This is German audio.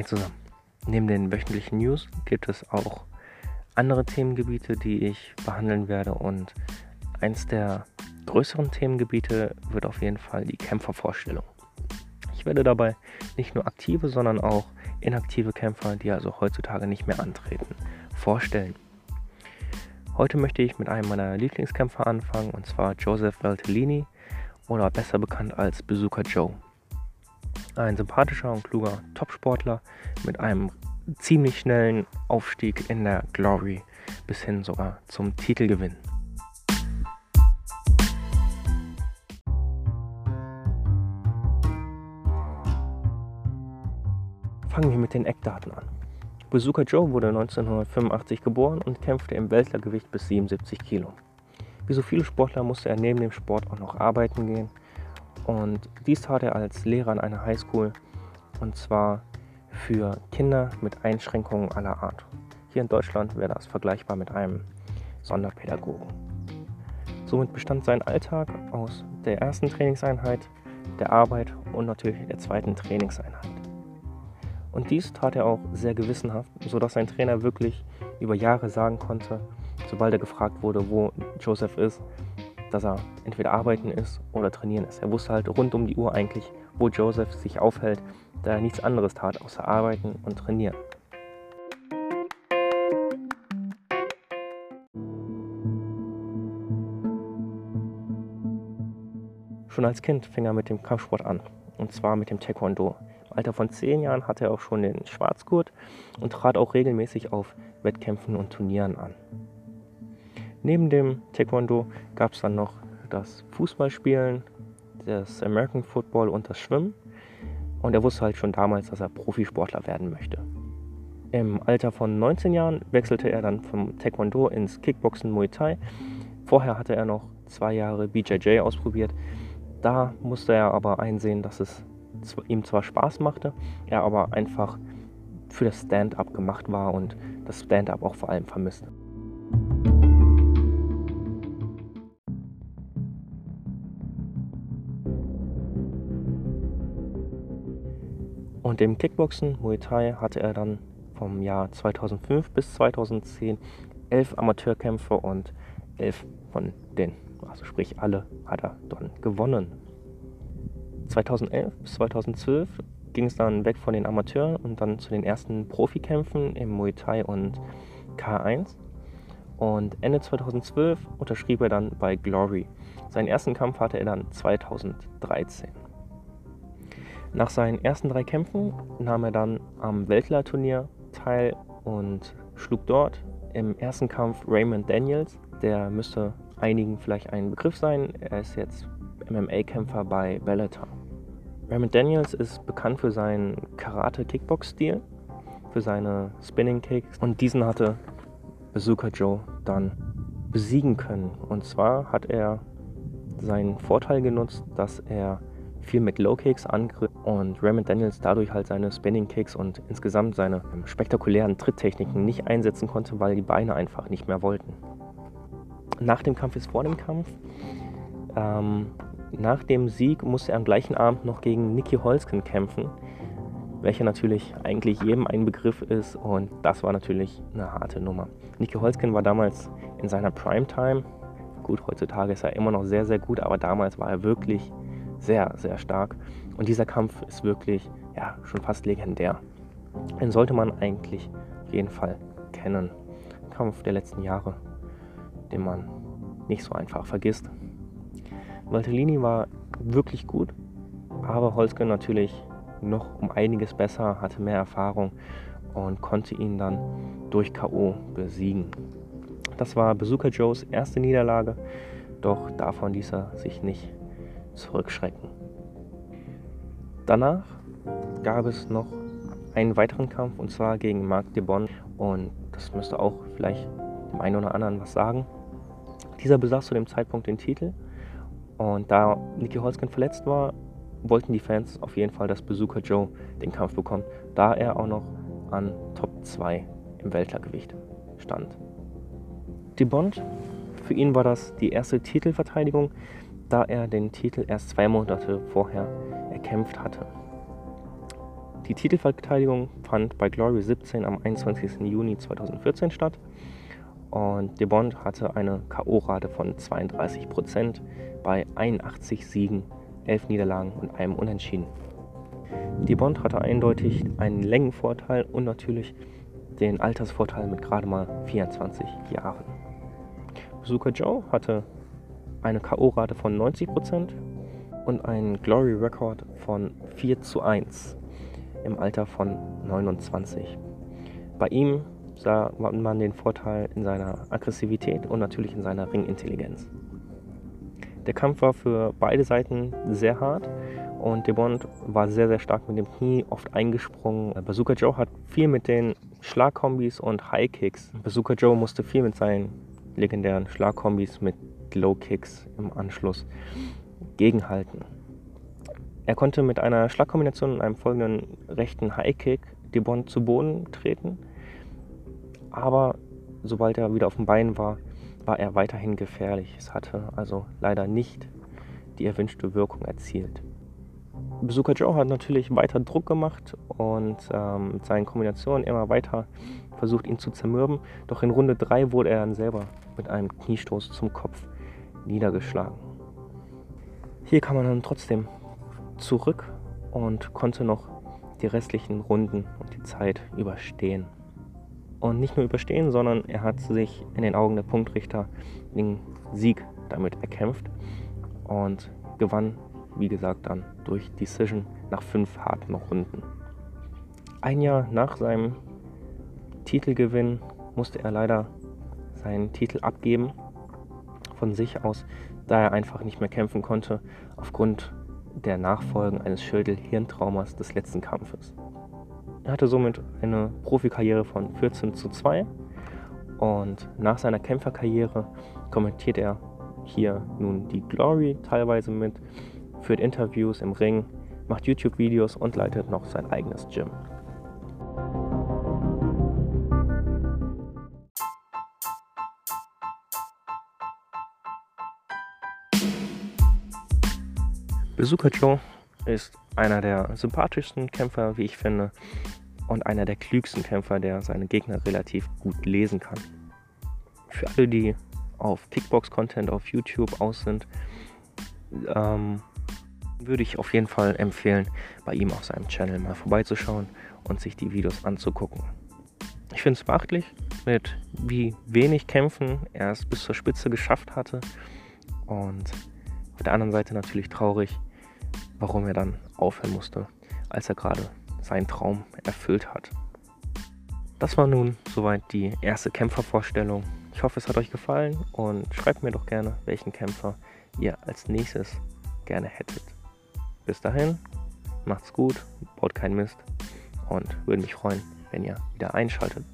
Hey zusammen. Neben den wöchentlichen News gibt es auch andere Themengebiete, die ich behandeln werde und eins der größeren Themengebiete wird auf jeden Fall die Kämpfervorstellung. Ich werde dabei nicht nur aktive, sondern auch inaktive Kämpfer, die also heutzutage nicht mehr antreten, vorstellen. Heute möchte ich mit einem meiner Lieblingskämpfer anfangen, und zwar Joseph Valtellini oder besser bekannt als Bazooka Joe. Ein sympathischer und kluger Topsportler mit einem ziemlich schnellen Aufstieg in der Glory bis hin sogar zum Titelgewinn. Fangen wir mit den Eckdaten an. Bazooka Joe wurde 1985 geboren und kämpfte im Weltergewicht bis 77 Kilo. Wie so viele Sportler musste er neben dem Sport auch noch arbeiten gehen. Und dies tat er als Lehrer an einer Highschool und zwar für Kinder mit Einschränkungen aller Art. Hier in Deutschland wäre das vergleichbar mit einem Sonderpädagogen. Somit bestand sein Alltag aus der ersten Trainingseinheit, der Arbeit und natürlich der zweiten Trainingseinheit. Und dies tat er auch sehr gewissenhaft, sodass sein Trainer wirklich über Jahre sagen konnte, sobald er gefragt wurde, wo Joseph ist, dass er entweder arbeiten ist oder trainieren ist. Er wusste halt rund um die Uhr eigentlich, wo Joseph sich aufhält, da er nichts anderes tat, außer arbeiten und trainieren. Schon als Kind fing er mit dem Kampfsport an, und zwar mit dem Taekwondo. Im Alter von zehn Jahren hatte er auch schon den Schwarzgurt und trat auch regelmäßig auf Wettkämpfen und Turnieren an. Neben dem Taekwondo gab es dann noch das Fußballspielen, das American Football und das Schwimmen. Und er wusste halt schon damals, dass er Profisportler werden möchte. Im Alter von 19 Jahren wechselte er dann vom Taekwondo ins Kickboxen Muay Thai. Vorher hatte er noch zwei Jahre BJJ ausprobiert. Da musste er aber einsehen, dass es ihm zwar Spaß machte, er aber einfach für das Stand-up gemacht war und das Stand-up auch vor allem vermisste. Und im Kickboxen, Muay Thai, hatte er dann vom Jahr 2005 bis 2010 elf Amateurkämpfe und elf von denen, also sprich alle, hat er dann gewonnen. 2011 bis 2012 ging es dann weg von den Amateuren und dann zu den ersten Profikämpfen im Muay Thai und K1. Und Ende 2012 unterschrieb er dann bei Glory. Seinen ersten Kampf hatte er dann 2013. Nach seinen ersten drei Kämpfen nahm er dann am Weltler-Turnier teil und schlug dort im ersten Kampf Raymond Daniels. Der müsste einigen vielleicht ein Begriff sein. Er ist jetzt MMA-Kämpfer bei Bellator. Raymond Daniels ist bekannt für seinen Karate-Kickbox-Stil, für seine Spinning-Kicks und diesen hatte Bazooka Joe dann besiegen können. Und zwar hat er seinen Vorteil genutzt, dass er viel mit Low Kicks angriff und Raymond Daniels dadurch halt seine Spinning Kicks und insgesamt seine spektakulären Tritttechniken nicht einsetzen konnte, weil die Beine einfach nicht mehr wollten. Nach dem Kampf ist vor dem Kampf. Ähm, nach dem Sieg musste er am gleichen Abend noch gegen Nicky Holzken kämpfen, welcher natürlich eigentlich jedem ein Begriff ist und das war natürlich eine harte Nummer. Nicky Holzken war damals in seiner Primetime. Gut, heutzutage ist er immer noch sehr, sehr gut, aber damals war er wirklich sehr, sehr stark. Und dieser Kampf ist wirklich ja, schon fast legendär. Den sollte man eigentlich jeden Fall kennen. Kampf der letzten Jahre, den man nicht so einfach vergisst. Valtellini war wirklich gut, aber Holzke natürlich noch um einiges besser, hatte mehr Erfahrung und konnte ihn dann durch K.O. besiegen. Das war Bazooka Joes erste Niederlage, doch davon ließ er sich nicht zurückschrecken. Danach gab es noch einen weiteren Kampf und zwar gegen Marc de Bon und das müsste auch vielleicht dem einen oder anderen was sagen. Dieser besaß zu dem Zeitpunkt den Titel und da Nicky Holzken verletzt war, wollten die Fans auf jeden Fall, dass Bazooka Joe den Kampf bekommt, da er auch noch an Top 2 im Weltergewicht stand. De Bond, für ihn war das die erste Titelverteidigung, da er den Titel erst zwei Monate vorher erkämpft hatte. Die Titelverteidigung fand bei Glory 17 am 21. Juni 2014 statt und De Bond hatte eine K.O.-Rate von 32% bei 81 Siegen, 11 Niederlagen und einem Unentschieden. De Bond hatte eindeutig einen Längenvorteil und natürlich den Altersvorteil mit gerade mal 24 Jahren. Bazooka Joe hatte eine K.O.-Rate von 90% und einen Glory Record von 4 zu 1 im Alter von 29. Bei ihm sah man den Vorteil in seiner Aggressivität und natürlich in seiner Ringintelligenz. Der Kampf war für beide Seiten sehr hart und DeBond war sehr, sehr stark mit dem Knie, oft eingesprungen. Bazooka Joe hat viel mit den Schlagkombis und High Kicks. Bazooka Joe musste viel mit seinen legendären Schlagkombis mit Low Kicks im Anschluss gegenhalten. Er konnte mit einer Schlagkombination und einem folgenden rechten High Kick DeBond zu Boden treten aber sobald er wieder auf dem Bein war, war er weiterhin gefährlich. Es hatte also leider nicht die erwünschte Wirkung erzielt. Bazooka Joe hat natürlich weiter Druck gemacht und ähm, mit seinen Kombinationen immer weiter versucht, ihn zu zermürben. Doch in Runde 3 wurde er dann selber mit einem Kniestoß zum Kopf niedergeschlagen. Hier kam man dann trotzdem zurück und konnte noch die restlichen Runden und die Zeit überstehen und nicht nur überstehen, sondern er hat sich in den Augen der Punktrichter den Sieg damit erkämpft und gewann, wie gesagt, dann durch Decision nach fünf harten Runden. Ein Jahr nach seinem Titelgewinn musste er leider seinen Titel abgeben von sich aus, da er einfach nicht mehr kämpfen konnte aufgrund der Nachfolgen eines Schädel-Hirntraumas des letzten Kampfes. Er hatte somit eine Profikarriere von 14 zu 2 und nach seiner Kämpferkarriere kommentiert er hier nun die Glory teilweise mit, führt Interviews im Ring, macht YouTube-Videos und leitet noch sein eigenes Gym. Bazooka Joe ist einer der sympathischsten Kämpfer, wie ich finde, und einer der klügsten Kämpfer, der seine Gegner relativ gut lesen kann. Für alle, die auf Kickbox-Content auf YouTube aus sind, ähm, würde ich auf jeden Fall empfehlen, bei ihm auf seinem Channel mal vorbeizuschauen und sich die Videos anzugucken. Ich finde es beachtlich, mit wie wenig Kämpfen er es bis zur Spitze geschafft hatte. Und auf der anderen Seite natürlich traurig, warum er dann aufhören musste, als er gerade seinen Traum erfüllt hat. Das war nun soweit die erste Kämpfervorstellung. Ich hoffe, es hat euch gefallen und schreibt mir doch gerne, welchen Kämpfer ihr als nächstes gerne hättet. Bis dahin, macht's gut, baut keinen Mist und würde mich freuen, wenn ihr wieder einschaltet.